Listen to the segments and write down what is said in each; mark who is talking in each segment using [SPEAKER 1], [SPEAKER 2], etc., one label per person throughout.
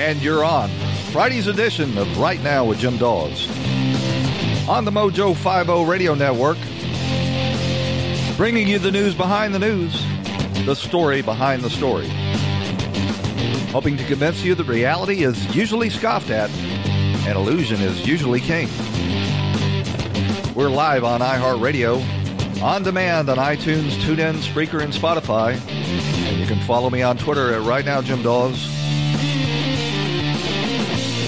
[SPEAKER 1] And you're on Friday's edition of Right Now with Jim Dawes on the Mojo 50 Radio Network, bringing you the news behind the news, the story behind the story. Hoping to convince you that reality is usually scoffed at and illusion is usually king. We're live on iHeartRadio, on demand on iTunes, TuneIn, Spreaker, and Spotify. And you can follow me on Twitter at Right Now Jim Dawes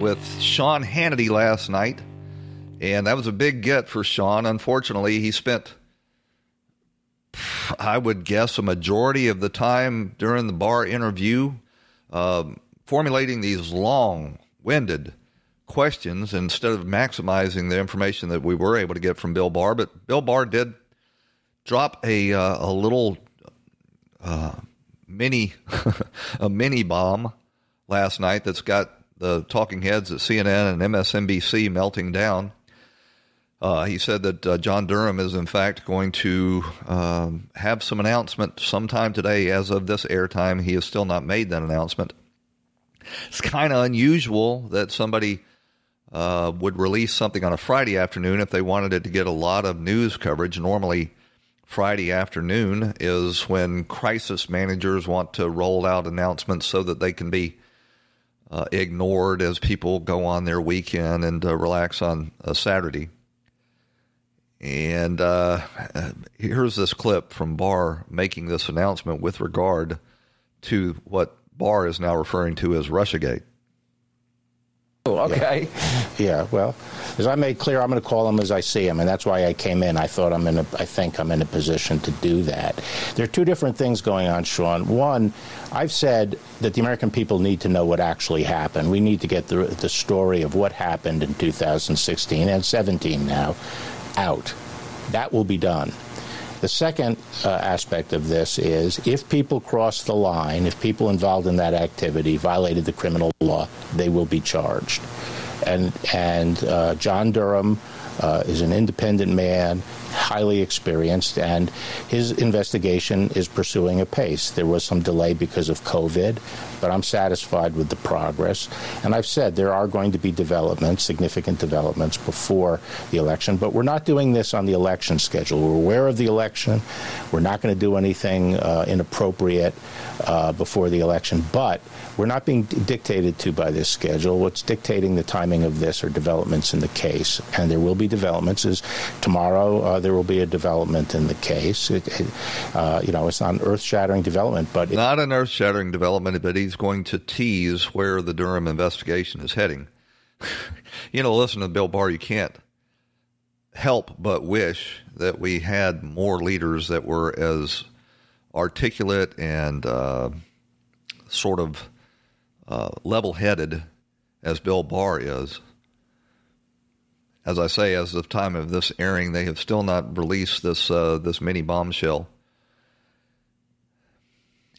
[SPEAKER 1] with Sean Hannity last night, and that was a big get for Sean. Unfortunately, he spent, I would guess, a majority of the time during the bar interview um, formulating these long winded questions instead of maximizing the information that we were able to get from Bill Barr. But Bill Barr did drop a, uh, a little uh, mini a mini bomb last night that's got the talking heads at CNN and MSNBC melting down. Uh, he said that uh, John Durham is, in fact, going to um, have some announcement sometime today. As of this airtime, he has still not made that announcement. It's kind of unusual that somebody uh, would release something on a Friday afternoon if they wanted it to get a lot of news coverage. Normally, Friday afternoon is when crisis managers want to roll out announcements so that they can be uh, ignored as people go on their weekend and uh, relax on a Saturday. And uh, here's this clip from Barr making this announcement with regard to what Barr is now referring to as Russiagate.
[SPEAKER 2] Oh, okay.
[SPEAKER 3] Yeah, well, as I made clear, I'm going to call them as I see them, and that's why I came in. I thought I'm in a, I think I'm in a position to do that. There are two different things going on, Sean. One, I've said that the American people need to know what actually happened. We need to get the, the story of what happened in 2016 and 17 now out. That will be done. The second uh, aspect of this is if people cross the line, if people involved in that activity violated the criminal law, they will be charged. And, and uh, John Durham uh, is an independent man, highly experienced, and his investigation is pursuing a pace. There was some delay because of COVID, but I'm satisfied with the progress. And I've said there are going to be developments, significant developments before the election, but we're not doing this on the election schedule. We're aware of the election. We're not going to do anything uh, inappropriate uh, before the election, but we're not being dictated to by this schedule. What's dictating the timing of this are developments in the case, and there will be developments. Is tomorrow uh, there will be a development in the case. It, it, uh, you know, it's not an earth-shattering development, but
[SPEAKER 1] it, not an earth-shattering development, but he's going to tease where the Durham investigation is heading. you know, listen to Bill Barr. You can't help but wish that we had more leaders that were as articulate and uh, sort of uh, level headed as Bill Barr is. As I say, as of time of this airing, they have still not released this uh, this mini bombshell.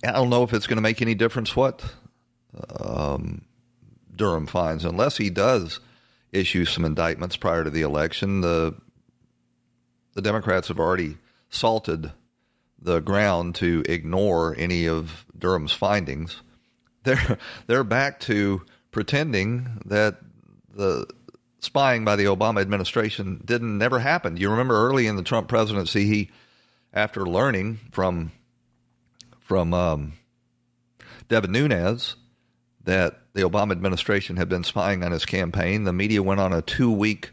[SPEAKER 1] I don't know if it's going to make any difference what um, Durham finds, unless he does issue some indictments prior to the election. The the Democrats have already salted the ground to ignore any of Durham's findings. They're they're back to pretending that the spying by the Obama administration didn't never happen. You remember early in the Trump presidency, he, after learning from from um, Devin Nunes that the Obama administration had been spying on his campaign, the media went on a two week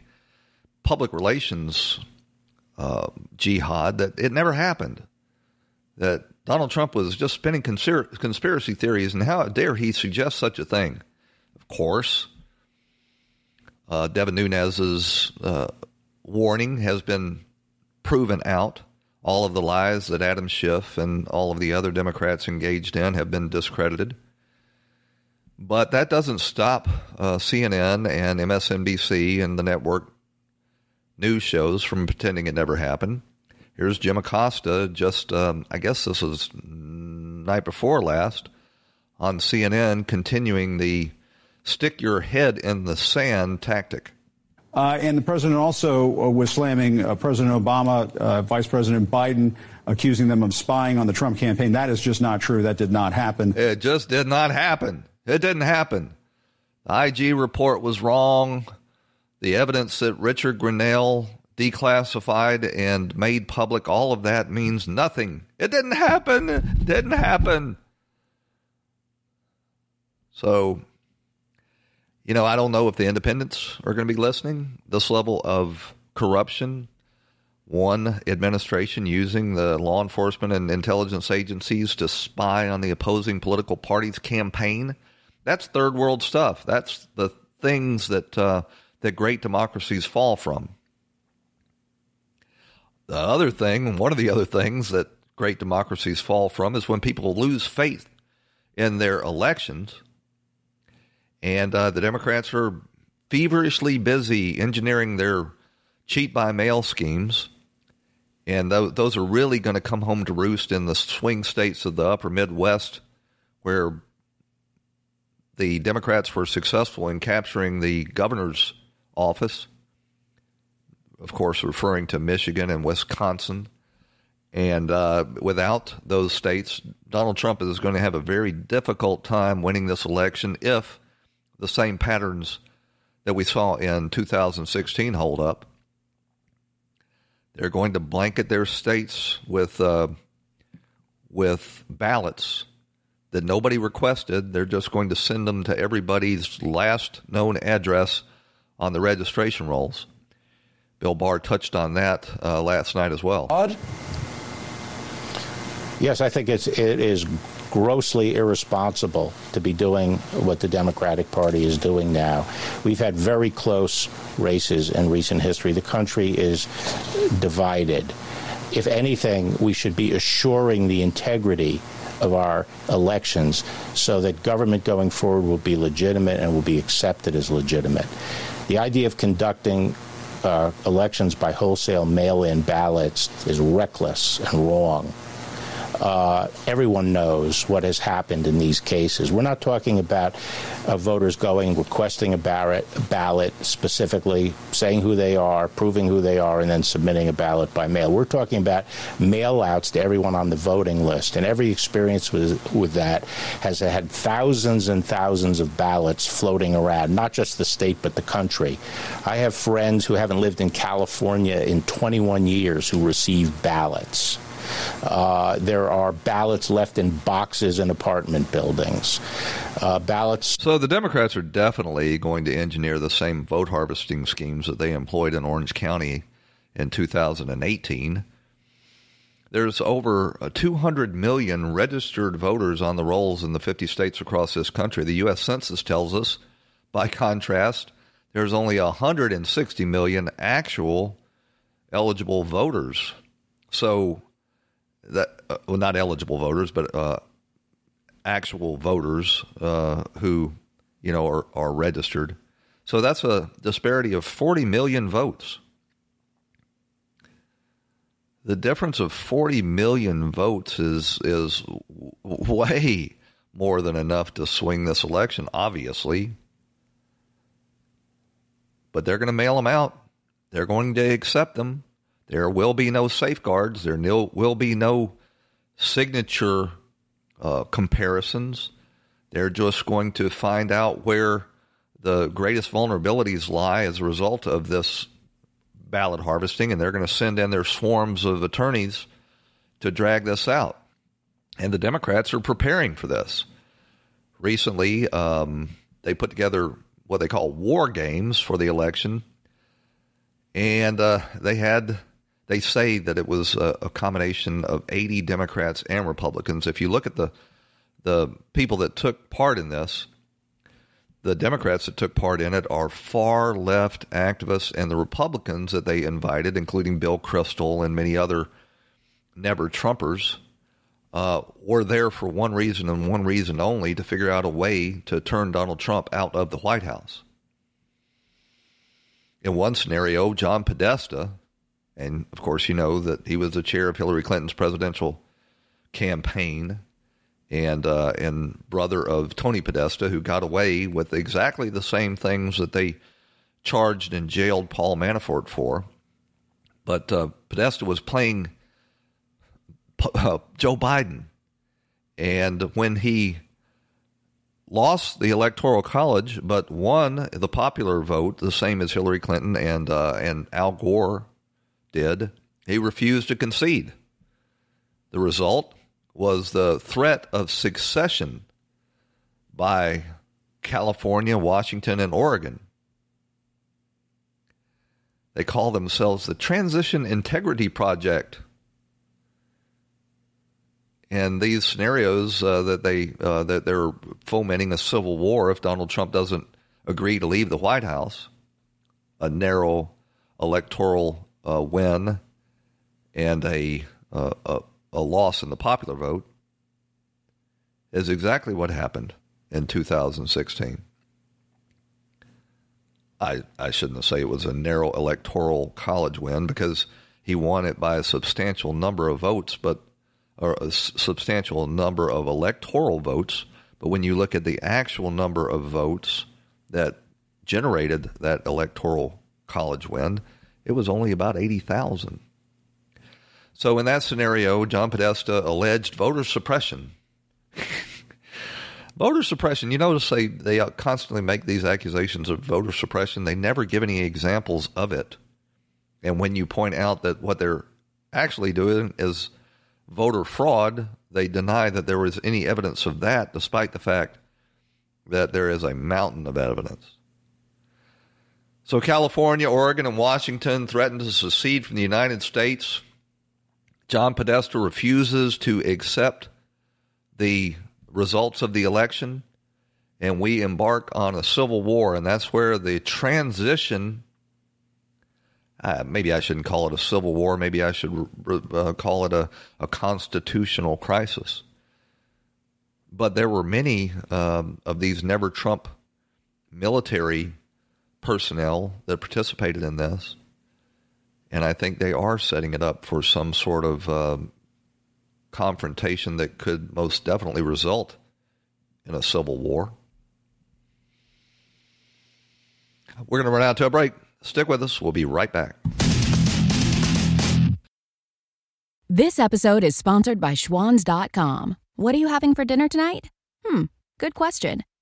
[SPEAKER 1] public relations uh, jihad that it never happened. That Donald Trump was just spinning conspiracy theories, and how dare he suggest such a thing? Of course, uh, Devin Nunes's uh, warning has been proven out. All of the lies that Adam Schiff and all of the other Democrats engaged in have been discredited. But that doesn't stop uh, CNN and MSNBC and the network news shows from pretending it never happened. Here's Jim Acosta, just, um, I guess this was night before last, on CNN, continuing the stick your head in the sand tactic.
[SPEAKER 4] Uh, and the president also uh, was slamming uh, President Obama, uh, Vice President Biden, accusing them of spying on the Trump campaign. That is just not true. That did not happen.
[SPEAKER 1] It just did not happen. It didn't happen. The IG report was wrong. The evidence that Richard Grenell declassified and made public, all of that means nothing. It didn't happen. It didn't happen. So you know, I don't know if the independents are going to be listening. This level of corruption, one administration using the law enforcement and intelligence agencies to spy on the opposing political party's campaign, that's third world stuff. That's the things that uh, that great democracies fall from. The other thing, one of the other things that great democracies fall from is when people lose faith in their elections and uh, the Democrats are feverishly busy engineering their cheat by mail schemes. And th- those are really going to come home to roost in the swing states of the upper Midwest, where the Democrats were successful in capturing the governor's office, of course, referring to Michigan and Wisconsin. And uh, without those states, Donald Trump is going to have a very difficult time winning this election if the same patterns that we saw in 2016 hold up. They're going to blanket their states with uh, with ballots that nobody requested. They're just going to send them to everybody's last known address on the registration rolls. Bill Barr touched on that uh, last night as well.
[SPEAKER 3] Yes, I think it's it is grossly irresponsible to be doing what the Democratic Party is doing now. We've had very close races in recent history. The country is divided. If anything, we should be assuring the integrity of our elections so that government going forward will be legitimate and will be accepted as legitimate. The idea of conducting uh, elections by wholesale mail in ballots is reckless and wrong uh, everyone knows what has happened in these cases. We're not talking about uh, voters going, requesting a ballot, ballot, specifically saying who they are, proving who they are, and then submitting a ballot by mail. We're talking about mail outs to everyone on the voting list. And every experience with, with that has had thousands and thousands of ballots floating around, not just the state, but the country. I have friends who haven't lived in California in 21 years who receive ballots. Uh, there are ballots left in boxes in apartment buildings. Uh, ballots.
[SPEAKER 1] So the Democrats are definitely going to engineer the same vote harvesting schemes that they employed in Orange County in 2018. There's over uh, 200 million registered voters on the rolls in the 50 states across this country. The U.S. Census tells us, by contrast, there's only 160 million actual eligible voters. So that uh, well, not eligible voters, but uh, actual voters uh, who you know are, are registered. So that's a disparity of 40 million votes. The difference of 40 million votes is is way more than enough to swing this election, obviously. But they're going to mail them out. They're going to accept them. There will be no safeguards. There will be no signature uh, comparisons. They're just going to find out where the greatest vulnerabilities lie as a result of this ballot harvesting, and they're going to send in their swarms of attorneys to drag this out. And the Democrats are preparing for this. Recently, um, they put together what they call war games for the election, and uh, they had they say that it was a, a, combination of 80 Democrats and Republicans. If you look at the the people that took part in this, the Democrats that took part in it are far left activists, and the Republicans that they invited, including Bill Kristol and many other never Trumpers, uh, were there for one reason and one reason only to figure out a way to turn Donald Trump out of the White House. In one scenario, John Podesta, and of course, you know that he was the chair of Hillary Clinton's presidential campaign and uh, and brother of Tony Podesta, who got away with exactly the same things that they charged and jailed Paul Manafort for. But uh, Podesta was playing uh, Joe Biden. And when he lost the electoral college, but won the popular vote, the same as Hillary Clinton and uh, and Al Gore did, he refused to concede. The result was the threat of succession by California, Washington, and Oregon. They call themselves the Transition Integrity Project and these scenarios uh, that they uh, that they're fomenting a civil war if Donald Trump doesn't agree to leave the White House, a narrow electoral uh, win, and a, a a loss in the popular vote, is exactly what happened in 2016. I I shouldn't say it was a narrow electoral college win because he won it by a substantial number of votes, but or a substantial number of electoral votes, but when you look at the actual number of votes that generated that electoral college win, it was only about 80,000. So in that scenario, John Podesta alleged voter suppression. voter suppression, you notice they, they constantly make these accusations of voter suppression. They never give any examples of it. And when you point out that what they're actually doing is voter fraud, they deny that there was any evidence of that, despite the fact that there is a mountain of evidence. So, California, Oregon, and Washington threaten to secede from the United States. John Podesta refuses to accept the results of the election, and we embark on a civil war. And that's where the transition uh, maybe I shouldn't call it a civil war. Maybe I should uh, call it a, a constitutional crisis. But there were many um, of these never Trump military personnel that participated in this. And I think they are setting it up for some sort of uh, confrontation that could most definitely result in a civil war. We're going to run out to a break. Stick with us. We'll be right back.
[SPEAKER 5] This episode is sponsored by Schwans.com. What are you having for dinner tonight? Hmm, good question.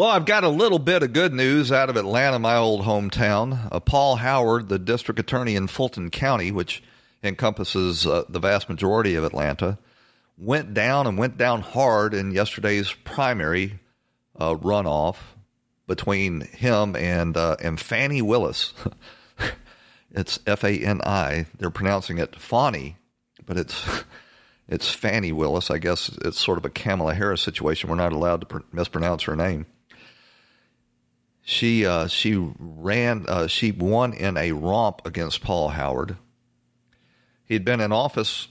[SPEAKER 1] Well, I've got a little bit of good news out of Atlanta, my old hometown. Uh, Paul Howard, the district attorney in Fulton County, which encompasses uh, the vast majority of Atlanta, went down and went down hard in yesterday's primary uh, runoff between him and uh, and Fani Willis. it's F A N I. They're pronouncing it Fani, but it's it's Fani Willis. I guess it's sort of a Kamala Harris situation. We're not allowed to pr- mispronounce her name. She uh, she ran. Uh, she won in a romp against Paul Howard. He'd been in office,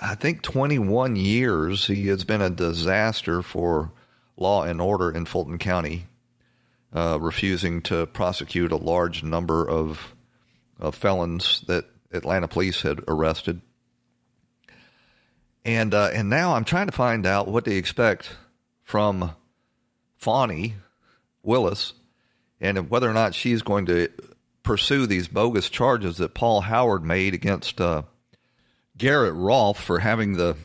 [SPEAKER 1] I think, 21 years. He has been a disaster for law and order in Fulton County uh, refusing to prosecute a large number of uh, felons that Atlanta police had arrested. And uh, and now I'm trying to find out what they expect from Fani Willis and whether or not she's going to pursue these bogus charges that Paul Howard made against uh, Garrett Rolfe for having the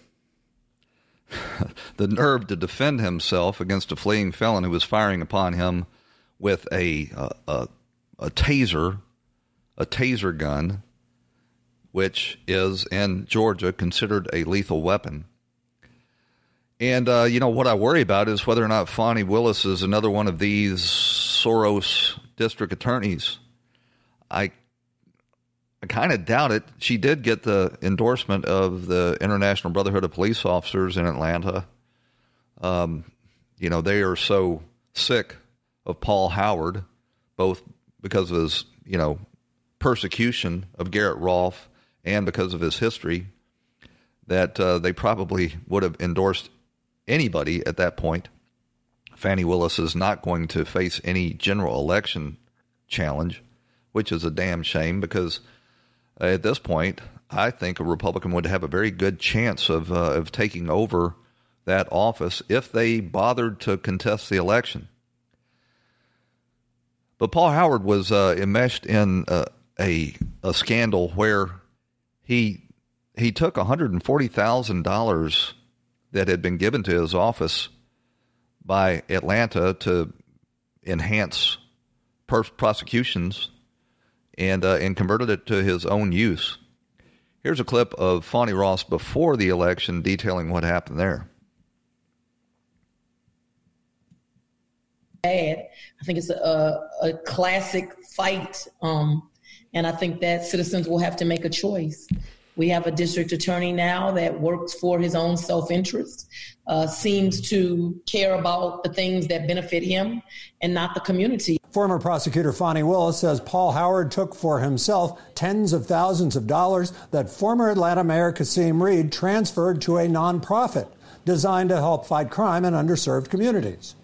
[SPEAKER 1] the nerve to defend himself against a fleeing felon who was firing upon him with a a, a, a taser, a taser gun, which is in Georgia considered a lethal weapon. And uh, you know what I worry about is whether or not Fani Willis is another one of these Soros district attorneys. I I kind of doubt it. She did get the endorsement of the International Brotherhood of Police Officers in Atlanta. Um, you know they are so sick of Paul Howard, both because of his you know persecution of Garrett Rolfe and because of his history, that uh, they probably would have endorsed anybody at that point. Fani Willis is not going to face any general election challenge, which is a damn shame because at this point, I think a Republican would have a very good chance of uh, of taking over that office if they bothered to contest the election. But Paul Howard was uh, enmeshed in uh, a a scandal where he he took one hundred and forty thousand dollars that had been given to his office by Atlanta to enhance prosecutions and uh, and converted it to his own use. Here's a clip of Fani Ross before the election detailing what happened there.
[SPEAKER 6] Bad. I think it's a, a classic fight, um, and I think that citizens will have to make a choice. We have a district attorney now that works for his own self interest, uh, seems to care about the things that benefit him and not the community.
[SPEAKER 7] Former prosecutor Fani Willis says Paul Howard took for himself tens of thousands of dollars that former Atlanta Mayor Kasim Reed transferred to a nonprofit designed to help fight crime in underserved communities.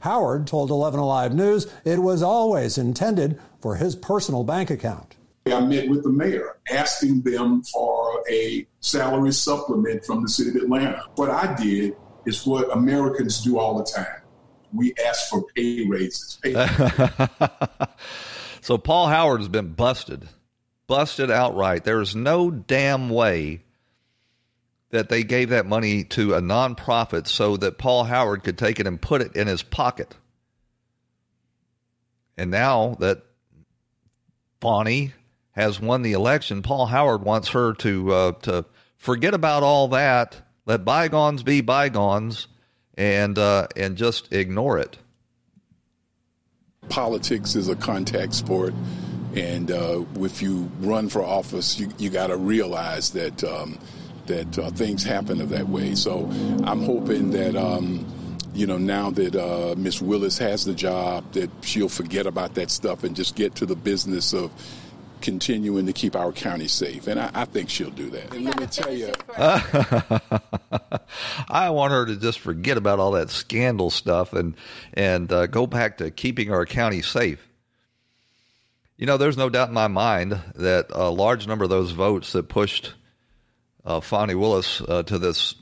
[SPEAKER 7] Howard told 11 Alive News it was always intended for his personal bank account.
[SPEAKER 8] I met with the mayor asking them for a salary supplement from the city of Atlanta. What I did is what Americans do all the time. We ask for pay raises. Pay
[SPEAKER 1] so Paul Howard has been busted, busted outright. There is no damn way that they gave that money to a nonprofit so that Paul Howard could take it and put it in his pocket. And now that Bonnie has won the election, Paul Howard wants her to uh, to forget about all that, let bygones be bygones, and uh, and just ignore it.
[SPEAKER 8] Politics is a contact sport, and uh, if you run for office, you you got to realize that um, that uh, things happen that way. So I'm hoping that. Um, you know, now that uh, Miss Willis has the job, that she'll forget about that stuff and just get to the business of continuing to keep our county safe. And I, I think she'll do that. And let me tell you.
[SPEAKER 1] I want her to just forget about all that scandal stuff and, and uh, go back to keeping our county safe. You know, there's no doubt in my mind that a large number of those votes that pushed uh, Fani Willis uh, to this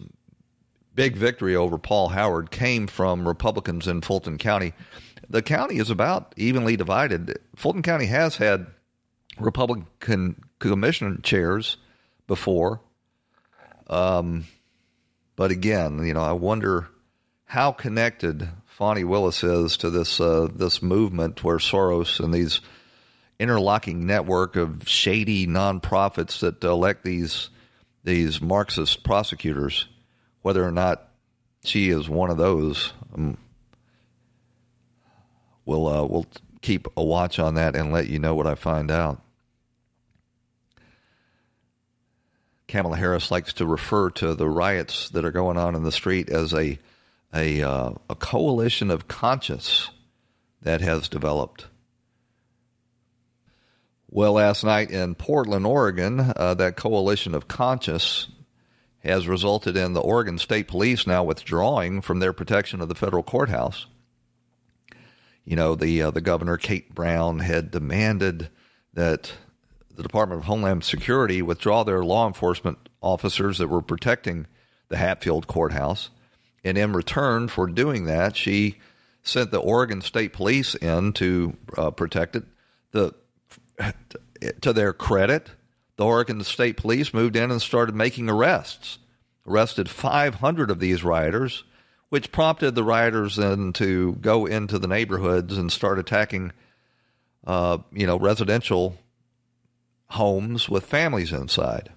[SPEAKER 1] big victory over Paul Howard came from Republicans in Fulton County. The county is about evenly divided. Fulton County has had Republican commission chairs before. Um, but again, you know, I wonder how connected Fani Willis is to this uh, this movement where Soros and these interlocking network of shady nonprofits that elect these these Marxist prosecutors, whether or not she is one of those. Um, we'll uh, we'll keep a watch on that and let you know what I find out. Kamala Harris likes to refer to the riots that are going on in the street as a a, uh, a coalition of conscience that has developed. Well, last night in Portland, Oregon, uh, that coalition of conscience has resulted in the Oregon State Police now withdrawing from their protection of the federal courthouse. You know, the uh, the governor Kate Brown had demanded that the Department of Homeland Security withdraw their law enforcement officers that were protecting the Hatfield courthouse. And in return for doing that, she sent the Oregon State Police in to uh, protect it. The to their credit, the Oregon State Police moved in and started making arrests. Arrested 500 of these rioters, which prompted the rioters then to go into the neighborhoods and start attacking, uh, you know, residential homes with families inside.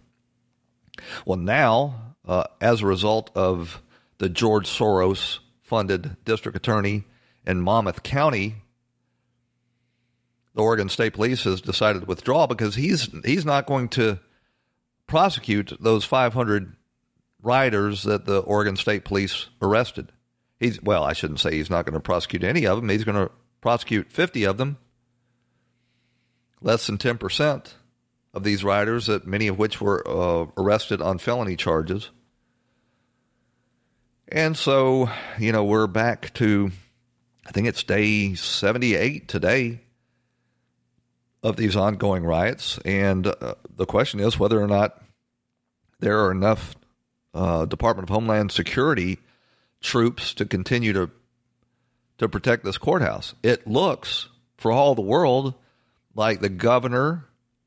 [SPEAKER 1] Well, now, uh, as a result of the George Soros funded district attorney in Multnomah County, the Oregon State Police has decided to withdraw because he's he's not going to prosecute those 500 rioters that the Oregon State Police arrested. He's well, I shouldn't say he's not going to prosecute any of them. He's going to prosecute 50 of them. Less than 10% of these riders, that many of which were uh, arrested on felony charges. And so, you know, we're back to, I think it's day 78 today of these ongoing riots. And uh, the question is whether or not there are enough uh, Department of Homeland Security troops to continue to to protect this courthouse. It looks, for all the world, like the governor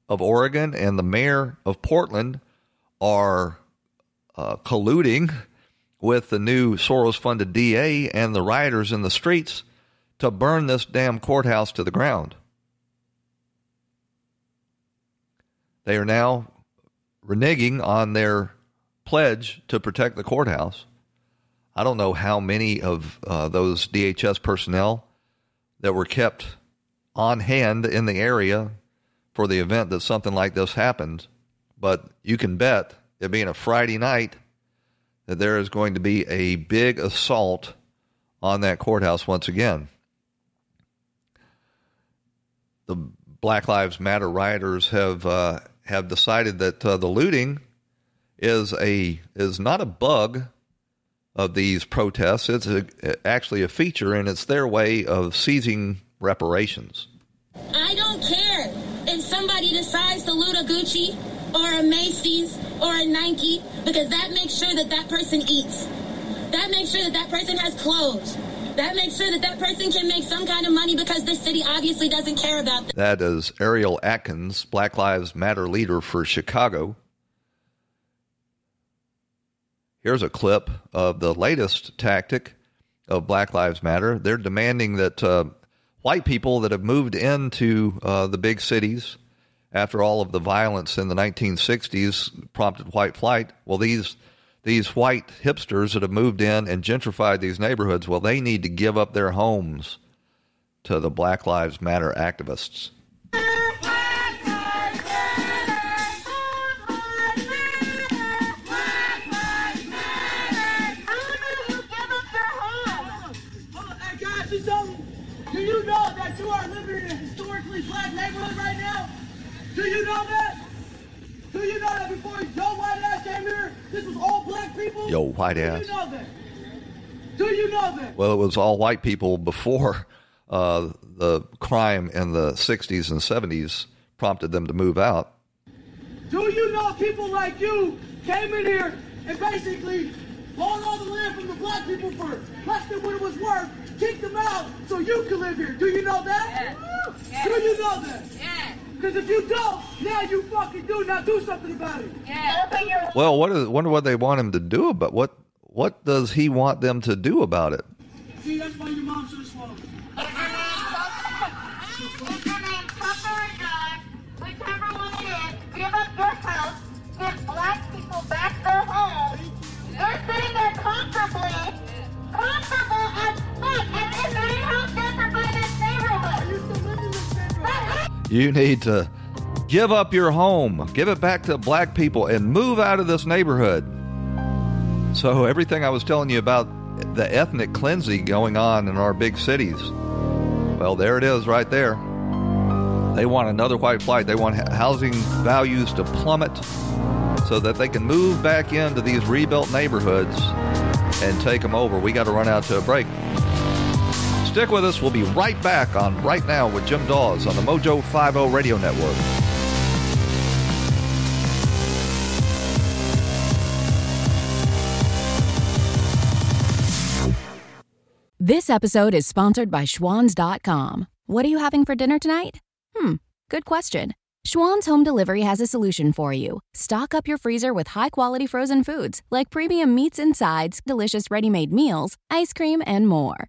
[SPEAKER 1] of Oregon and the mayor of Portland are uh, colluding with the new Soros funded DA and the rioters in the streets to burn this damn courthouse to the ground. They are now reneging on their pledge to protect the courthouse. I don't know how many of uh, those DHS personnel that were kept on hand in the area for the event that something like this happened, but you can bet, it being a Friday night, that there is going to be a big assault on that courthouse once again. The Black Lives Matter rioters have uh, have decided that uh, the looting is a is not a bug of these protests. It's a, actually a feature, and it's their way of seizing reparations.
[SPEAKER 9] I don't care if somebody decides to loot a Gucci or a Macy's or a Nike because that makes sure that that person eats. That makes sure that that person has clothes. That makes sure that that person can make some kind of money because this city obviously doesn't care about them.
[SPEAKER 1] That is Ariel Atkins, Black Lives Matter leader for Chicago. Here's a clip of the latest tactic of Black Lives Matter. They're demanding that uh, white people that have moved into uh, the big cities after all of the violence in the 1960s prompted white flight, well, these these white hipsters that have moved in and gentrified these neighborhoods, well, they need to give up their homes to the Black Lives Matter activists.
[SPEAKER 10] Do you know that? Do you know that before Joe White ass came here, this was all black people?
[SPEAKER 1] Yo, white ass.
[SPEAKER 10] Do you know that? Do you know that?
[SPEAKER 1] Well, it was all white people before uh, the crime in the 60s and 70s prompted them to move out.
[SPEAKER 10] Do you know people like you came in here and basically bought all the land from the black people for less than what it was worth, kicked them out so you could live here? Do you know that?
[SPEAKER 9] Yeah.
[SPEAKER 10] Do you know that?
[SPEAKER 9] Yeah.
[SPEAKER 10] Because if you don't, now you fucking do. Now do something about it.
[SPEAKER 9] Yeah.
[SPEAKER 1] Well, what is, wonder what they want him to do about what what does he want them to do about it?
[SPEAKER 10] See, that's why your mom should have swallowed.
[SPEAKER 9] Whichever one it is, give up your house, give black people back their homes. You're sitting there comfortably, comfortable
[SPEAKER 10] You
[SPEAKER 1] need to give up your home, give it back to black people, and move out of this neighborhood. So, everything I was telling you about the ethnic cleansing going on in our big cities, well, there it is right there. They want another white flight. They want housing values to plummet so that they can move back into these rebuilt neighborhoods and take them over. We got to run out to a break. Stick with us. We'll be right back on Right Now with Jim Dawes on the Mojo 50 Radio Network.
[SPEAKER 5] This episode is sponsored by Schwans.com. What are you having for dinner tonight? Hmm, good question. Schwan's Home Delivery has a solution for you. Stock up your freezer with high quality frozen foods like premium meats and sides, delicious ready made meals, ice cream, and more.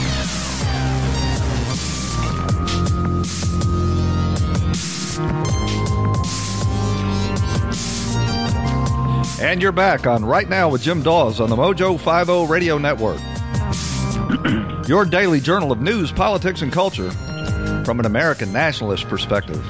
[SPEAKER 1] And you're back on Right Now with Jim Dawes on the Mojo 50 Radio Network. Your daily journal of news, politics, and culture from an American nationalist perspective.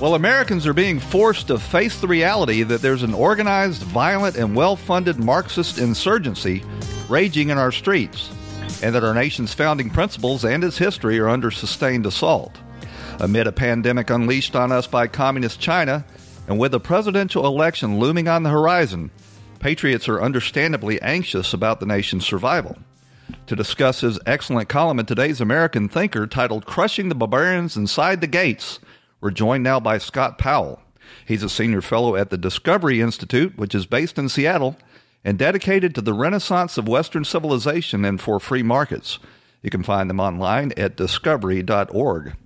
[SPEAKER 1] Well, Americans are being forced to face the reality that there's an organized, violent, and well funded Marxist insurgency raging in our streets, and that our nation's founding principles and its history are under sustained assault. Amid a pandemic unleashed on us by Communist China, and with the presidential election looming on the horizon, patriots are understandably anxious about the nation's survival. To discuss his excellent column in today's American Thinker titled Crushing the Barbarians Inside the Gates, we're joined now by Scott Powell. He's a senior fellow at the Discovery Institute, which is based in Seattle and dedicated to the renaissance of Western civilization and for free markets. You can find them online at discovery.org.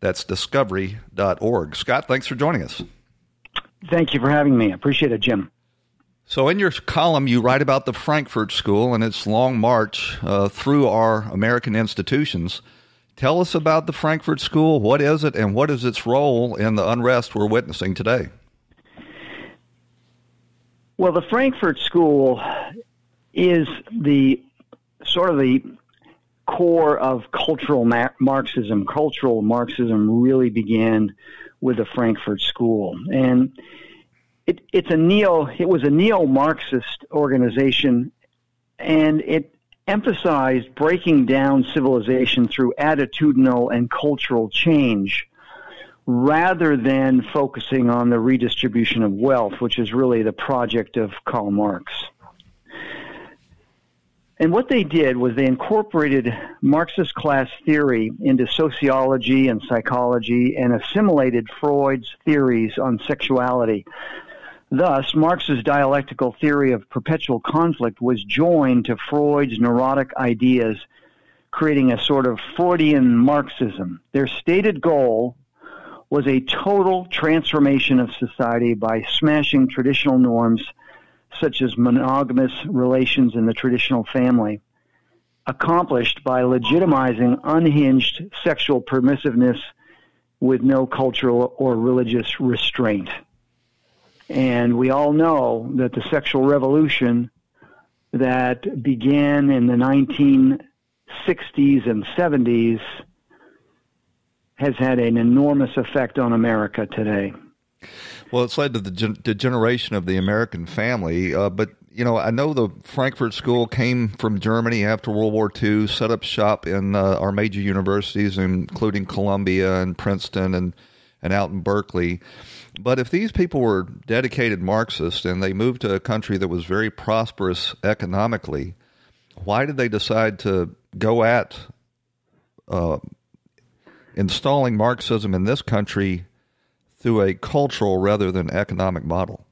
[SPEAKER 1] That's discovery.org. Scott, thanks for joining us.
[SPEAKER 11] Thank you for having me. I appreciate it, Jim.
[SPEAKER 1] So, in your column, you write about the Frankfurt School and its long march uh, through our American institutions. Tell us about the Frankfurt School. What is it, and what is its role in the unrest we're witnessing today?
[SPEAKER 11] Well, the Frankfurt School is the sort of the core of cultural Marxism. Cultural Marxism really began with the Frankfurt School, and it, it's a neo. It was a neo-Marxist organization, and it emphasized breaking down civilization through attitudinal and cultural change, rather than focusing on the redistribution of wealth, which is really the project of Karl Marx. And what they did was they incorporated Marxist class theory into sociology and psychology and assimilated Freud's theories on sexuality. Thus, Marx's dialectical theory of perpetual conflict was joined to Freud's neurotic ideas, creating a sort of Freudian Marxism. Their stated goal was a total transformation of society by smashing traditional norms such as monogamous relations in the traditional family, accomplished by legitimizing unhinged sexual permissiveness with no cultural or religious restraint. And we all know that the sexual revolution that began in the 1960s and 70s has had an enormous effect on America today.
[SPEAKER 1] Well, it's led to the gen- degeneration of the American family. Uh, but, you know, I know the Frankfurt School came from Germany after World War II, set up shop in uh, our major universities, including Columbia and Princeton and, and out in Berkeley. But if these people were dedicated Marxists and they moved to a country that was very prosperous economically, why did they decide to go at uh, installing Marxism in this country through a cultural rather than economic model?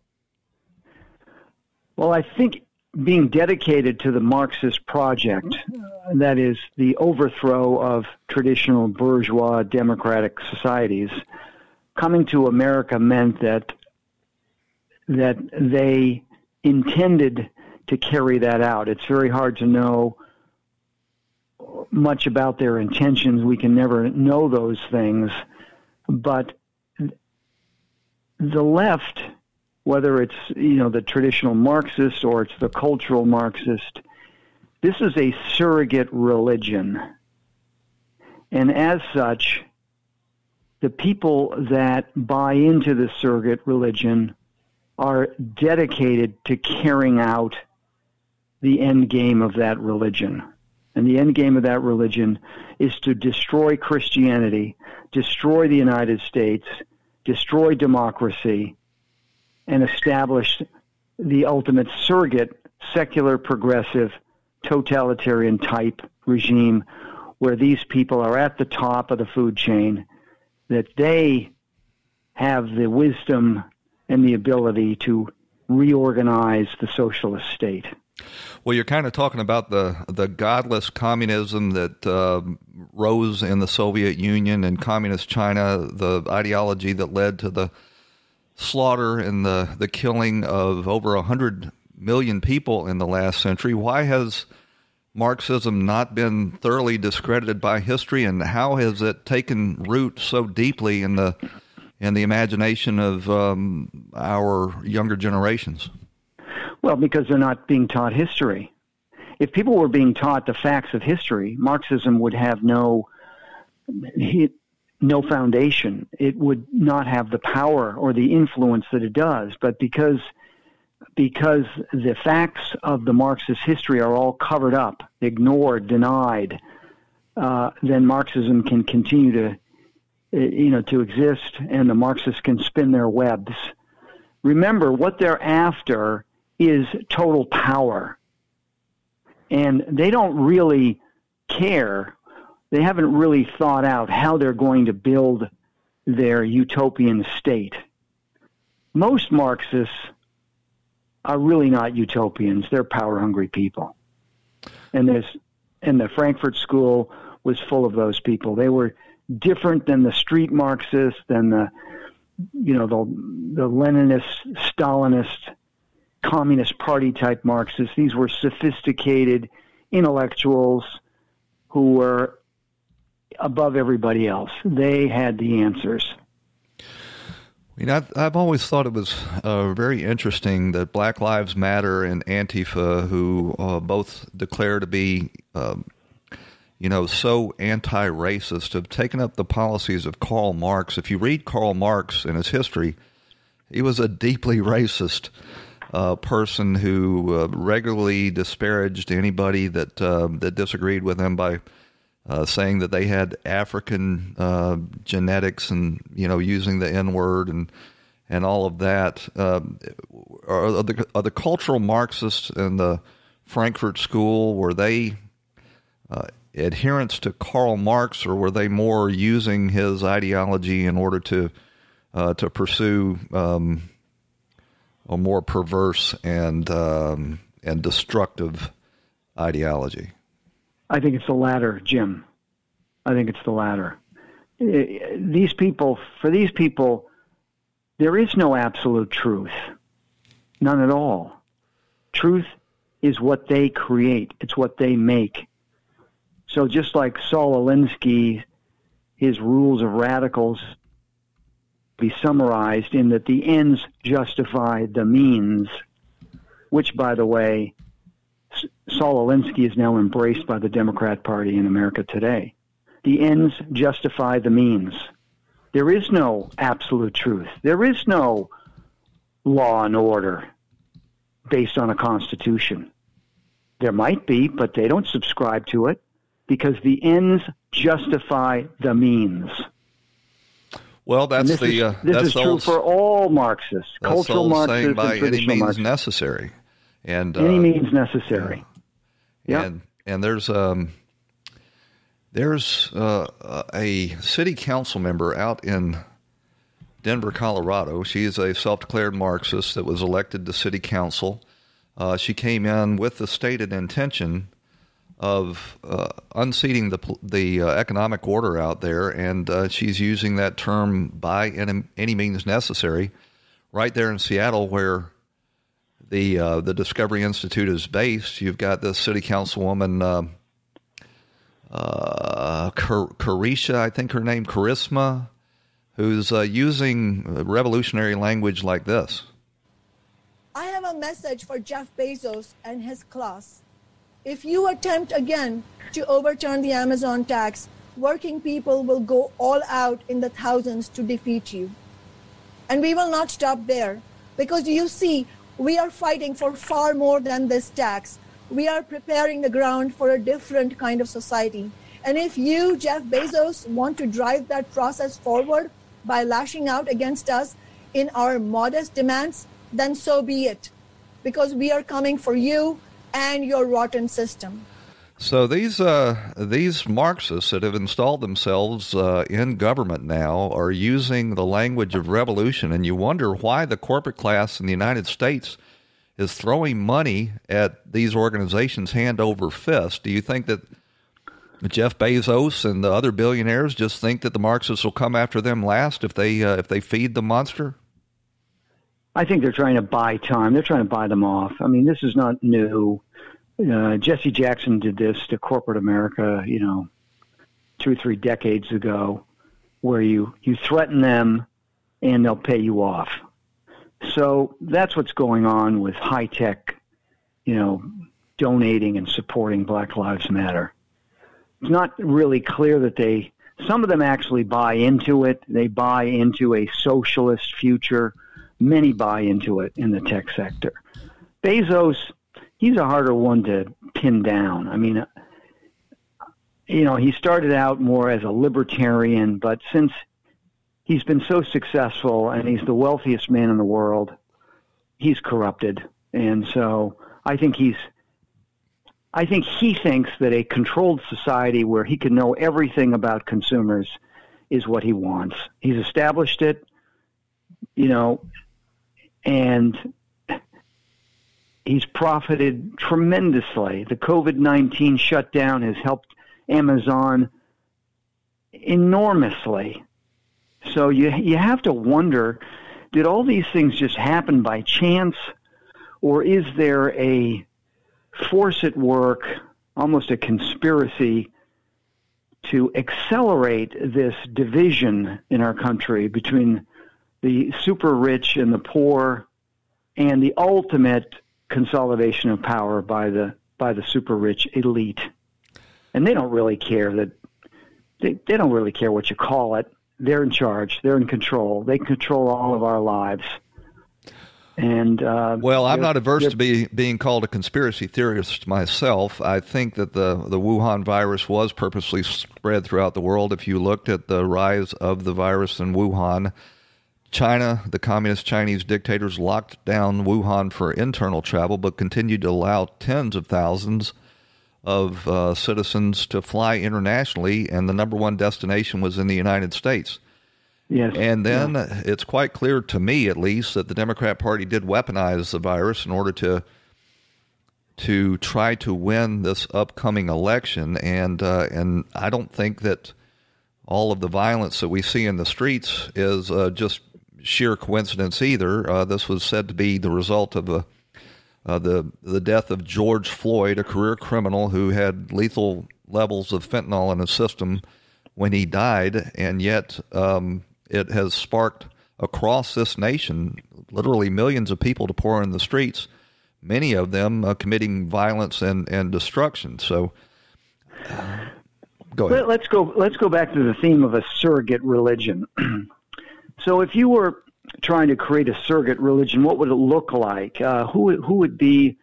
[SPEAKER 11] Well, I think being dedicated to the Marxist project, uh, that is the overthrow of traditional bourgeois democratic societies, coming to America meant that that they intended to carry that out. It's very hard to know much about their intentions. We can never know those things, but the left, whether it's you know the traditional Marxist or it's the cultural Marxist, this is a surrogate religion, and as such, the people that buy into the surrogate religion are dedicated to carrying out the end game of that religion. And the end game of that religion is to destroy Christianity, destroy the United States, destroy democracy, and establish the ultimate surrogate secular progressive totalitarian type regime where these people are at the top of the food chain, that they have the wisdom and the ability to reorganize the socialist state.
[SPEAKER 1] Well, you're kind of talking about the the godless communism that uh, rose in the Soviet Union and communist China, the ideology that led to the slaughter and the the killing of over hundred million people in the last century. Why has Marxism not been thoroughly discredited by history, and how has it taken root so deeply in the in the imagination of um, our younger generations?
[SPEAKER 11] Well, because they're not being taught history. If people were being taught the facts of history, Marxism would have no no foundation. It would not have the power or the influence that it does. But because because the facts of the Marxist history are all covered up, ignored, denied, uh, then Marxism can continue to, uh, you know, to exist, and the Marxists can spin their webs. Remember, what they're after is total power, and they don't really care. They haven't really thought out how they're going to build their utopian state. Most Marxists are really not utopians. They're power hungry people. And there's and the Frankfurt School was full of those people. They were different than the street Marxists, than the you know the the Leninist, Stalinist, Communist Party type Marxists. These were sophisticated intellectuals who were above everybody else. They had the answers.
[SPEAKER 1] You know, I've, I've always thought it was uh, very interesting that Black Lives Matter and Antifa, who uh, both declare to be, um, you know, so anti-racist, have taken up the policies of Karl Marx. If you read Karl Marx and his history, he was a deeply racist uh, person who uh, regularly disparaged anybody that uh, that disagreed with him by uh, saying that they had African uh, genetics and you know using the N word and and all of that. Are, the, are the cultural Marxists in the Frankfurt School were they adherents to Karl Marx or were they more using his ideology in order to uh, to pursue um, a more perverse and um, and destructive ideology?
[SPEAKER 11] I think it's the latter, Jim. I think it's the latter. These people, for these people, there is no absolute truth. None at all. Truth is what they create, it's what they make. So just like Saul Alinsky, his rules of radicals be summarized in that the ends justify the means, which, by the way, Saul Alinsky is now embraced by the Democrat Party in America today. The ends justify the means. There is no absolute truth. There is no law and order based on a constitution. There might be, but they don't subscribe to it because the ends justify the means.
[SPEAKER 1] Well, that's
[SPEAKER 11] this
[SPEAKER 1] the
[SPEAKER 11] is,
[SPEAKER 1] uh,
[SPEAKER 11] this
[SPEAKER 1] that's
[SPEAKER 11] is true
[SPEAKER 1] old,
[SPEAKER 11] for all Marxists, cultural Marxists,
[SPEAKER 1] saying by
[SPEAKER 11] traditional
[SPEAKER 1] any means
[SPEAKER 11] Marxists.
[SPEAKER 1] necessary, and
[SPEAKER 11] any
[SPEAKER 1] uh,
[SPEAKER 11] means necessary. Yep.
[SPEAKER 1] And and there's um there's uh, a city council member out in Denver, Colorado. She is a self-declared Marxist that was elected to city council. Uh, she came in with the stated intention of uh, unseating the the uh, economic order out there, and uh, she's using that term by any, any means necessary, right there in Seattle, where the uh, the Discovery Institute is based. You've got the city councilwoman uh, uh, Carisha, I think her name, Charisma, who's using revolutionary language like this.
[SPEAKER 12] I have a message for Jeff Bezos and his class. If you attempt again to overturn the Amazon tax, working people will go all out in the thousands to defeat you. And we will not stop there because you see, we are fighting for far more than this tax. We are preparing the ground for a different kind of society. And if you, Jeff Bezos, want to drive that process forward by lashing out against us in our modest demands, then so be it. because we are coming for you and your rotten system.
[SPEAKER 1] So these uh, these Marxists that have installed themselves uh, in government now are using the language of revolution, and you wonder why the corporate class in the United States is throwing money at these organizations hand over fist. Do you think that Jeff Bezos and the other billionaires just think that the Marxists will come after them last if they uh, if they feed the monster?
[SPEAKER 11] I think they're trying to buy time. They're trying to buy them off. I mean, this is not new. Uh, Jesse Jackson did this to corporate America, you know, two or three decades ago, where you you threaten them and they'll pay you off. So that's what's going on with high tech, you know, donating and supporting Black Lives Matter. It's not really clear that they. Some of them actually buy into it. They buy into a socialist future. Many buy into it in the tech sector. Bezos he's a harder one to pin down. I mean, you know, he started out more as a libertarian, but since he's been so successful and he's the wealthiest man in the world, he's corrupted. And so I think he's I think he thinks that a controlled society where he can know everything about consumers is what he wants. He's established it, you know, and he's profited tremendously. The COVID 19 shutdown has helped Amazon enormously. So you, you have to wonder did all these things just happen by chance, or is there a force at work, almost a conspiracy? To accelerate this division in our country between the super rich and the poor, and the ultimate consolidation of power by the by the super rich elite, and they don't really care that they, they don't really care what you call it. They're in charge. They're in control. They control all of our lives. And uh,
[SPEAKER 1] well, I'm not averse to be being called a conspiracy theorist myself. I think that the the Wuhan virus was purposely spread throughout the world. If you looked at the rise of the virus in Wuhan, China, the communist Chinese dictators locked down Wuhan for internal travel, but continued to allow tens of thousands of uh, citizens to fly internationally, and the number one destination was in the United States.
[SPEAKER 11] Yes.
[SPEAKER 1] And then yeah. it's quite clear to me, at least, that the Democrat Party did weaponize the virus in order to to try to win this upcoming election. And uh, and I don't think that all of the violence that we see in the streets is uh, just sheer coincidence either. Uh, this was said to be the result of a, uh, the the death of George Floyd, a career criminal who had lethal levels of fentanyl in his system when he died, and yet um, it has sparked across this nation literally millions of people to pour in the streets, many of them uh, committing violence and, and destruction. So. Uh, go ahead.
[SPEAKER 11] Let's go. Let's go back to the theme of a surrogate religion. So if you were trying to create a surrogate religion, what would it look like? Uh, who who would be,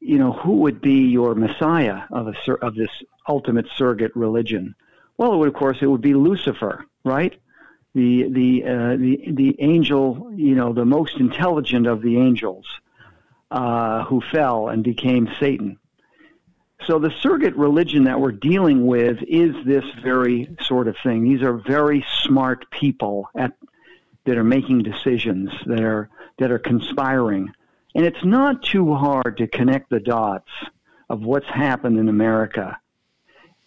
[SPEAKER 11] you know, who would be your messiah of a of this ultimate surrogate religion? Well, it would, of course, it would be Lucifer, right? The the uh, the the angel, you know, the most intelligent of the angels, uh, who fell and became Satan. So the surrogate religion that we're dealing with is this very sort of thing. These are very smart people at that are making decisions, that are that are conspiring. And it's not too hard to connect the dots of what's happened in America.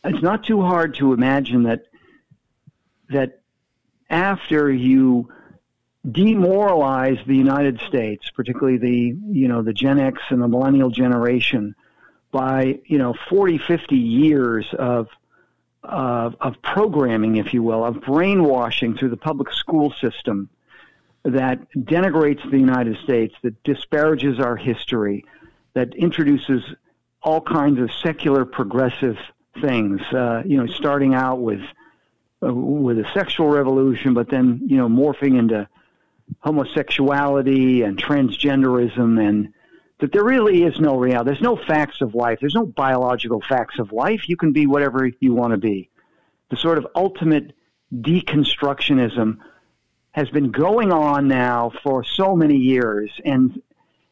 [SPEAKER 11] It's not too hard to imagine that that after you demoralize the United States, particularly the you know the Gen X and the millennial generation, by you know 40, 50 years of of, of programming, if you will, of brainwashing through the public school system that denigrates the United States, that disparages our history, that introduces all kinds of secular progressive things. Uh, you know, starting out with uh, with a sexual revolution, but then you know morphing into homosexuality and transgenderism and that there really is no reality. There's no facts of life. There's no biological facts of life. You can be whatever you want to be. The sort of ultimate deconstructionism has been going on now for so many years, and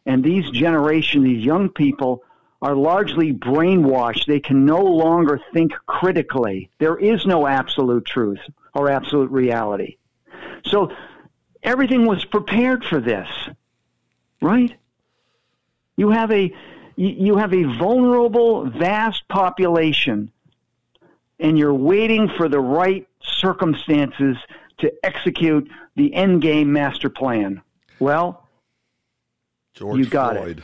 [SPEAKER 11] And these generation, these young people, are largely brainwashed. They can no longer think critically. There is no absolute truth or absolute reality. So everything was prepared for this, right? You have a you have a vulnerable, vast population, and you're waiting for the right circumstances to execute the end game master plan. Well,
[SPEAKER 1] George
[SPEAKER 11] you got
[SPEAKER 1] Floyd.
[SPEAKER 11] it.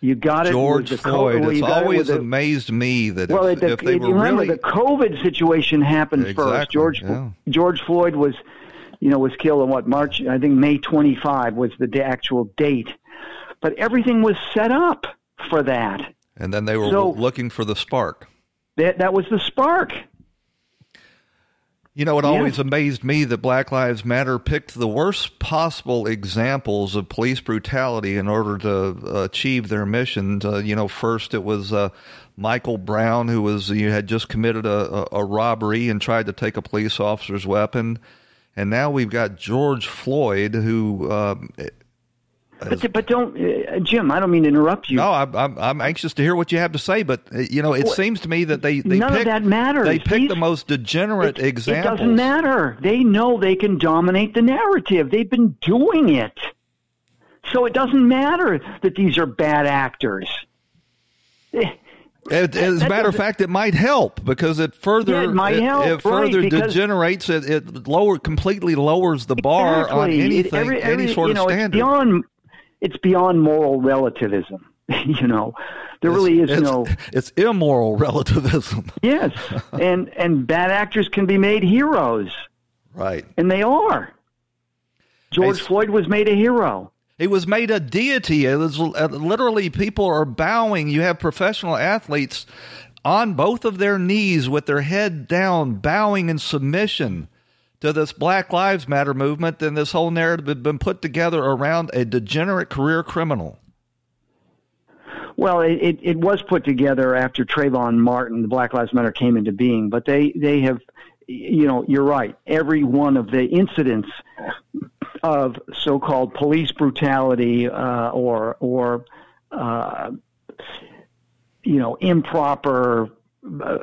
[SPEAKER 11] You got it.
[SPEAKER 1] George
[SPEAKER 11] the
[SPEAKER 1] Floyd.
[SPEAKER 11] well,
[SPEAKER 1] it's
[SPEAKER 11] got it
[SPEAKER 1] always amazed me that
[SPEAKER 11] well,
[SPEAKER 1] if,
[SPEAKER 11] the,
[SPEAKER 1] if they were
[SPEAKER 11] remember
[SPEAKER 1] really
[SPEAKER 11] the COVID situation happened first. George
[SPEAKER 1] yeah.
[SPEAKER 11] George Floyd was, you know, was killed on what March? I think May 25 was the actual date, but everything was set up for that.
[SPEAKER 1] and then they were
[SPEAKER 11] So-
[SPEAKER 1] looking for the spark.
[SPEAKER 11] That that was the spark.
[SPEAKER 1] You know, it
[SPEAKER 11] Yeah.
[SPEAKER 1] always amazed me that Black Lives Matter picked the worst possible examples of police brutality in order to achieve their mission. Uh, you know, first it was uh, Michael Brown, who was you had just committed a, a, robbery and tried to take a police officer's weapon, and now we've got George Floyd, who. Um,
[SPEAKER 11] But, but don't, uh, Jim. I don't mean to interrupt you.
[SPEAKER 1] no, I'm, I'm I'm anxious to hear what you have to say, but uh, you know, it
[SPEAKER 11] Well,
[SPEAKER 1] seems to me that they, they
[SPEAKER 11] none of
[SPEAKER 1] picked,
[SPEAKER 11] that matters.
[SPEAKER 1] They picked
[SPEAKER 11] These-
[SPEAKER 1] the most degenerate
[SPEAKER 11] It
[SPEAKER 1] examples.
[SPEAKER 11] It doesn't matter. They know they can dominate the narrative. They've been doing it. So it doesn't matter that these are bad actors.
[SPEAKER 1] It, as a matter of fact, it might help because it further
[SPEAKER 11] Yeah, it might help,
[SPEAKER 1] it
[SPEAKER 11] right,
[SPEAKER 1] further
[SPEAKER 11] because-
[SPEAKER 1] degenerates it. It lower completely lowers the bar on
[SPEAKER 11] Exactly. It-
[SPEAKER 1] anything,
[SPEAKER 11] every-
[SPEAKER 1] any sort
[SPEAKER 11] you know,
[SPEAKER 1] of
[SPEAKER 11] It's
[SPEAKER 1] standard.
[SPEAKER 11] beyond, it's beyond moral relativism. you know, there really is
[SPEAKER 1] it's,
[SPEAKER 11] no.
[SPEAKER 1] It's immoral relativism,
[SPEAKER 11] Yes, and and bad actors can be made heroes,
[SPEAKER 1] right?
[SPEAKER 11] and they are. George
[SPEAKER 1] Hey,
[SPEAKER 11] Floyd was made a hero.
[SPEAKER 1] He was made a deity. It was uh, literally people are bowing. You have professional athletes on both of their knees with their head down, bowing in submission to this Black Lives Matter movement. Then this whole narrative had been put together around a degenerate career criminal.
[SPEAKER 11] Well, it, it, it was put together after Trayvon Martin, the Black Lives Matter came into being, but they, they have, you know, you're right. Every one of the incidents of so-called police brutality uh, or or uh, you know improper uh,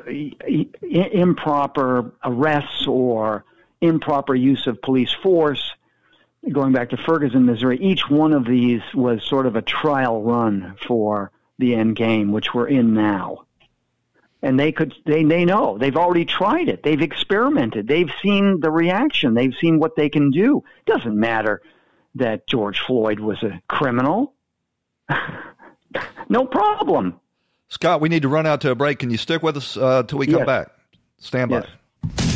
[SPEAKER 11] improper arrests or improper use of police force going back to Ferguson, Missouri, each one of these was sort of a trial run for the end game, which we're in now. And they could, they, they know they've already tried it. They've experimented. They've seen the reaction. They've seen what they can do. Doesn't matter that George Floyd was a criminal. no problem.
[SPEAKER 1] Scott, we need to run out to a break. Can you stick with us uh, till we come
[SPEAKER 11] Yes.
[SPEAKER 1] back? Stand by.
[SPEAKER 11] Yes.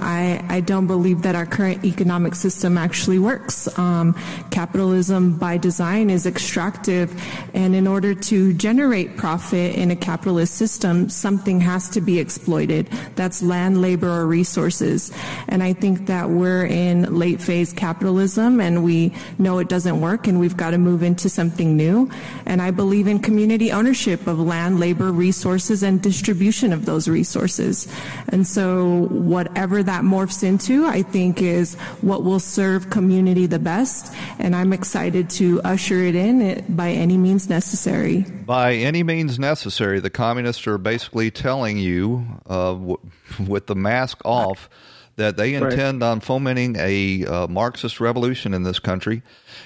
[SPEAKER 13] I, I don't believe that our current economic system actually works. Um, capitalism by design is extractive, and in order to generate profit in a capitalist system, something has to be exploited. That's land, labor, or resources. And I think that we're in late phase capitalism, and we know it doesn't work, and we've got to move into something new. And I believe in community ownership of land, labor, resources, and distribution of those resources. And so, whatever that morphs into, I think is what will serve community the best. And I'm excited to usher it in by any means necessary.
[SPEAKER 1] By any means necessary, the communists are basically telling you, uh, w- with the mask off, that they
[SPEAKER 11] Right.
[SPEAKER 1] intend on fomenting a uh, Marxist revolution in this country.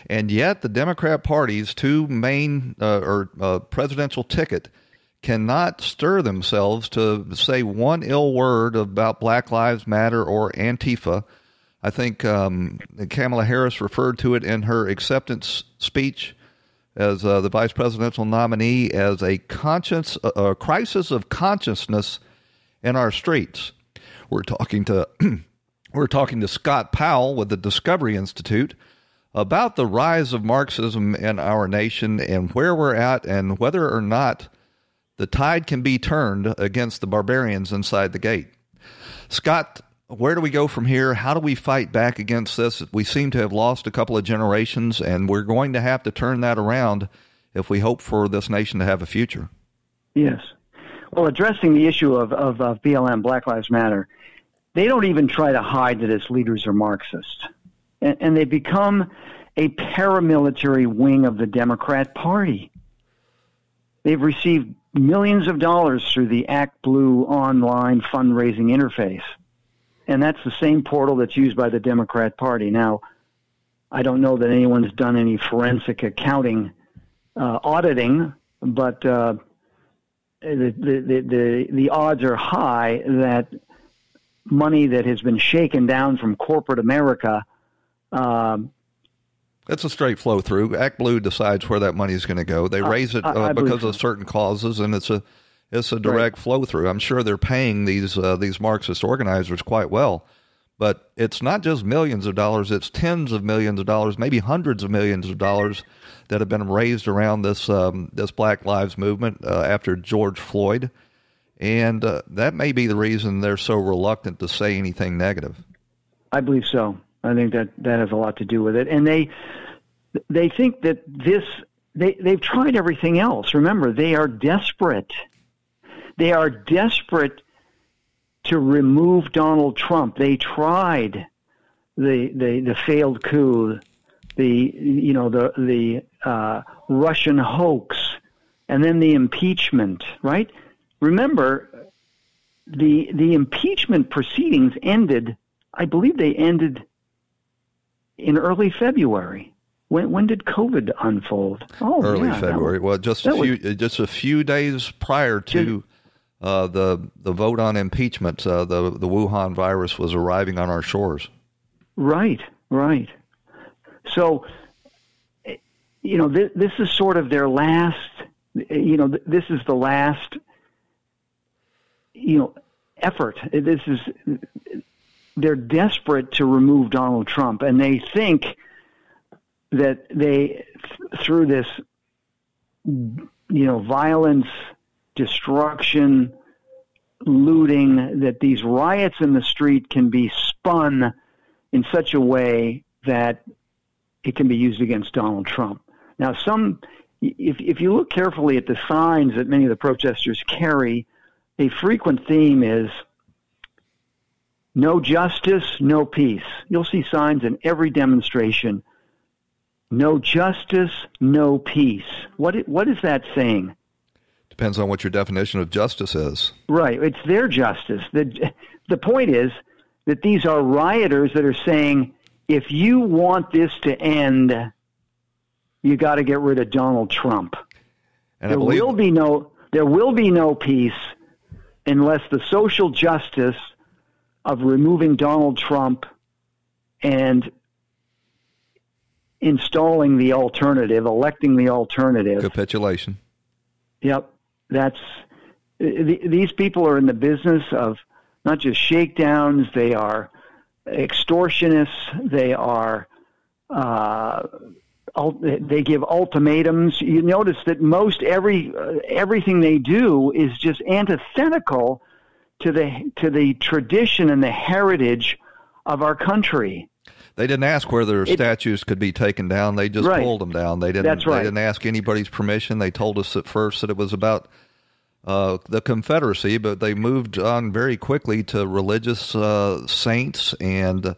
[SPEAKER 1] And yet, the Democrat Party's two main uh, or uh, presidential ticket cannot stir themselves to say one ill word about Black Lives Matter or Antifa. I think um, Kamala Harris referred to it in her acceptance speech as uh, the vice presidential nominee as a conscience a, a crisis of consciousness in our streets. We're talking to We're talking to Scott Powell with the Discovery Institute about the rise of Marxism in our nation and where we're at and whether or not the tide can be turned against the barbarians inside the gate. Scott, where do we go from here? How do we fight back against this? We seem to have lost a couple of generations, and we're going to have to turn that around if we hope for this nation to have a future.
[SPEAKER 11] Yes. Well, addressing the issue of, of, of BLM, Black Lives Matter, they don't even try to hide that its leaders are Marxists. And, and they become a paramilitary wing of the Democrat Party. They've received millions of dollars through the Act Blue online fundraising interface. And that's the same portal that's used by the Democrat Party. Now, I don't know that anyone's done any forensic accounting uh, auditing, but uh, the, the, the, the odds are high that money that has been shaken down from corporate America. Um,
[SPEAKER 1] it's a straight flow through. Act Blue decides where that money is going to go. They raise it uh, because of certain causes, and it's a it's a direct right. flow through. I'm sure they're paying these uh, these Marxist organizers quite well, but it's not just millions of dollars; it's tens of millions of dollars, maybe hundreds of millions of dollars that have been raised around this um, this Black Lives movement uh, after George Floyd, and uh, that may be the reason they're so reluctant to say anything negative.
[SPEAKER 11] I believe so. I think that that has a lot to do with it, and they they think that this they they've tried everything else. Remember, they are desperate. They are desperate to remove Donald Trump. They tried the the the failed coup, the you know the the uh, Russian hoax, and then the impeachment. Right? Remember, the the impeachment proceedings ended. I believe they ended in early February. When, when did COVID unfold?
[SPEAKER 1] Oh, early yeah, February. Was, well, just a few was, just a few days prior to uh, the the vote on impeachment, uh, the the Wuhan virus was arriving on our shores.
[SPEAKER 11] Right, right. So, you know, this, this is sort of their last. You know, this is the last. You know, effort. This is they're desperate to remove Donald Trump, and they think that they, through this, you know, violence, destruction, looting, that these riots in the street can be spun in such a way that it can be used against Donald Trump. Now, some, if if you look carefully at the signs that many of the protesters carry, a frequent theme is no justice, no peace. You'll see signs in every demonstration. No justice, no peace. What what is that saying?
[SPEAKER 1] Depends on what your definition of justice is.
[SPEAKER 11] Right, it's their justice. The the point is that these are rioters that are saying if you want this to end, you got to get rid of Donald Trump. And there believe- will be no there will be no peace unless the social justice of removing Donald Trump and installing the alternative, electing the alternative.
[SPEAKER 1] Capitulation.
[SPEAKER 11] Yep. That's these people are in the business of not just shakedowns, they are extortionists, they are uh, they give ultimatums. You notice that most every uh, everything they do is just antithetical to the to the tradition and the heritage of our country.
[SPEAKER 1] They didn't ask whether it, statues could be taken down. They just right. pulled them down. They didn't.
[SPEAKER 11] That's right.
[SPEAKER 1] They didn't ask anybody's permission. They told us at first that it was about uh, the Confederacy, but they moved on very quickly to religious uh, saints and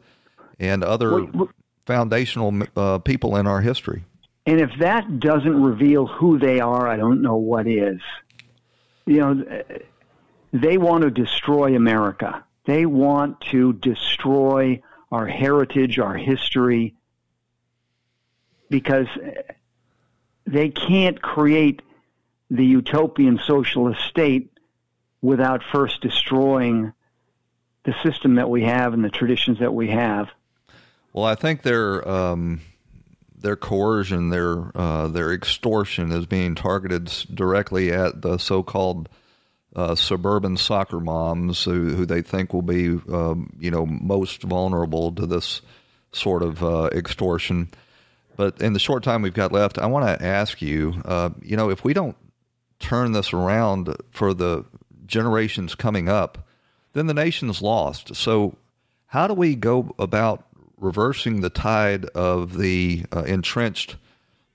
[SPEAKER 1] and other foundational uh, people in our history.
[SPEAKER 11] And if that doesn't reveal who they are, I don't know what is. You know, they want to destroy America. They want to destroy our heritage, our history, because they can't create the utopian socialist state without first destroying the system that we have and the traditions that we have.
[SPEAKER 1] Well, I think their um, their coercion, their uh, their extortion, is being targeted directly at the so-called uh, suburban soccer moms who, who, they think will be, um, you know, most vulnerable to this sort of uh, extortion. But in the short time we've got left, I want to ask you, uh, you know, if we don't turn this around for the generations coming up, then the nation's lost. So, how do we go about reversing the tide of the uh, entrenched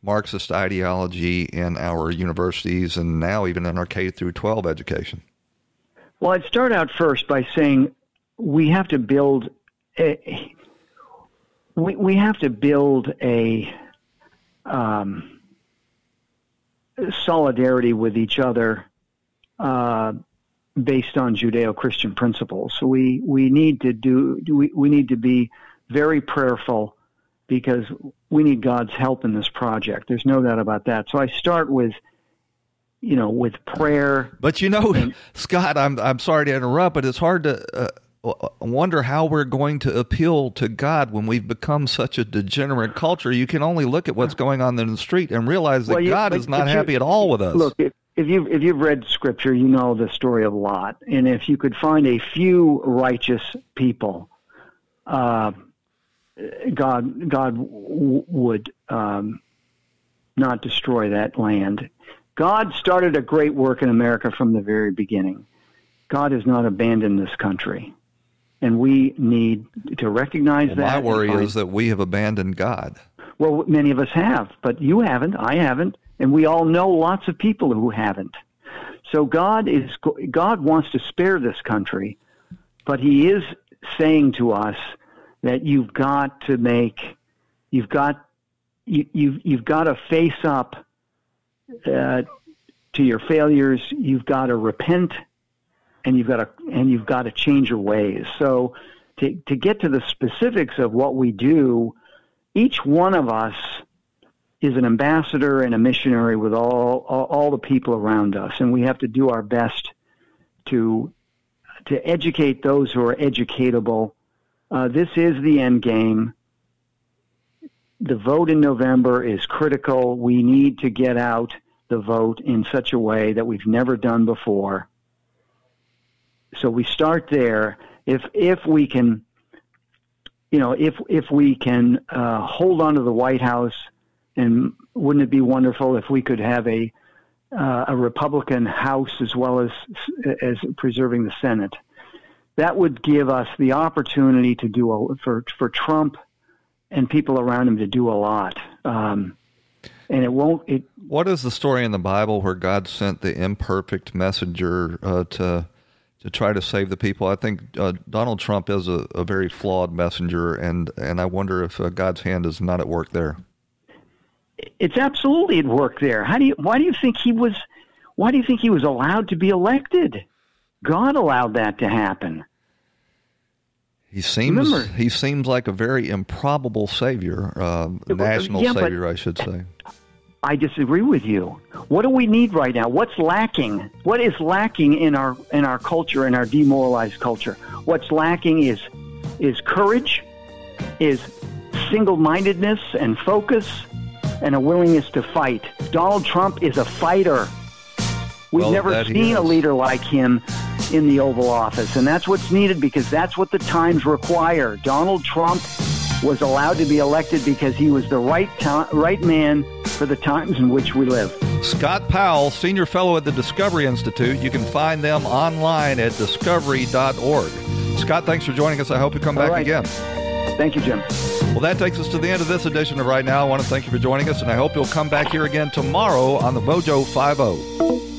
[SPEAKER 1] Marxist ideology in our universities and now even in our K through 12 education?
[SPEAKER 11] Well, I'd start out first by saying we have to build a, we, we have to build a um, solidarity with each other uh, based on Judeo-Christian principles. We we need to do we, we need to be very prayerful because we need God's help in this project. There's no doubt about that. So I start with you know with prayer.
[SPEAKER 1] But you know, and, Scott, I'm I'm sorry to interrupt, but it's hard to. Uh, wonder how we're going to appeal to God when we've become such a degenerate culture. You can only look at what's going on in the street and realize that well, you, God is not happy at all with us.
[SPEAKER 11] Look, if, if you if you've read Scripture, you know the story of Lot, and if you could find a few righteous people, uh, God God w- would um, not destroy that land. God started a great work in America from the very beginning. God has not abandoned this country, and we need to recognize
[SPEAKER 1] well,
[SPEAKER 11] that.
[SPEAKER 1] My worry is that we have abandoned God.
[SPEAKER 11] Well, many of us have, but you haven't. I haven't. And we all know lots of people who haven't. So God is God wants to spare this country, but He is saying to us that you've got to make, you've got, you, you've you've got to face up uh, to your failures. You've got to repent, and you've got to and you've got to change your ways. So to to get to the specifics of what we do, each one of us is an ambassador and a missionary with all, all, all the people around us, and we have to do our best to to educate those who are educatable. Uh, this is the end game. The vote in November is critical. We need to get out the vote in such a way that we've never done before. So we start there. If if we can, you know, if if we can uh, hold on to the White House and wouldn't it be wonderful if we could have a uh, a Republican House as well as as preserving the Senate? That would give us the opportunity to do a, for for Trump and people around him to do a lot. Um, and it won't. It,
[SPEAKER 1] what is the story in the Bible where God sent the imperfect messenger uh, to to try to save the people? I think uh, Donald Trump is a, a, very flawed messenger, and and I wonder if uh, God's hand is not at work there
[SPEAKER 11] it's absolutely at work there. How do you? Why do you think he was? Why do you think he was allowed to be elected? God allowed that to happen.
[SPEAKER 1] He seems Remember, he seems like a very improbable savior, uh, national yeah, savior, I should say.
[SPEAKER 11] I disagree with you. What do we need right now? What's lacking? What is lacking in our in our culture, in our demoralized culture? What's lacking is is courage, is single-mindedness and focus, and a willingness to fight. Donald Trump is a fighter. We've well, never seen a leader like him in the Oval Office, and that's what's needed because that's what the times require. Donald Trump was allowed to be elected because he was the right to- right man for the times in which we live.
[SPEAKER 1] Scott Powell, senior fellow at the Discovery Institute. You can find them online at discovery.org. Scott, thanks for joining us. I hope you come All back right. again.
[SPEAKER 11] Thank you, Jim.
[SPEAKER 1] Well, that takes us to the end of this edition of Right Now. I want to thank you for joining us, and I hope you'll come back here again tomorrow on the Mojo 50.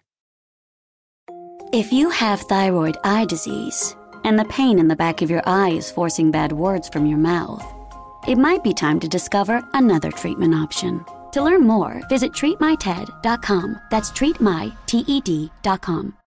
[SPEAKER 14] If you have thyroid eye disease and the pain in the back of your eye is forcing bad words from your mouth, it might be time to discover another treatment option. To learn more, visit treatmyted.com. That's treatmyted.com.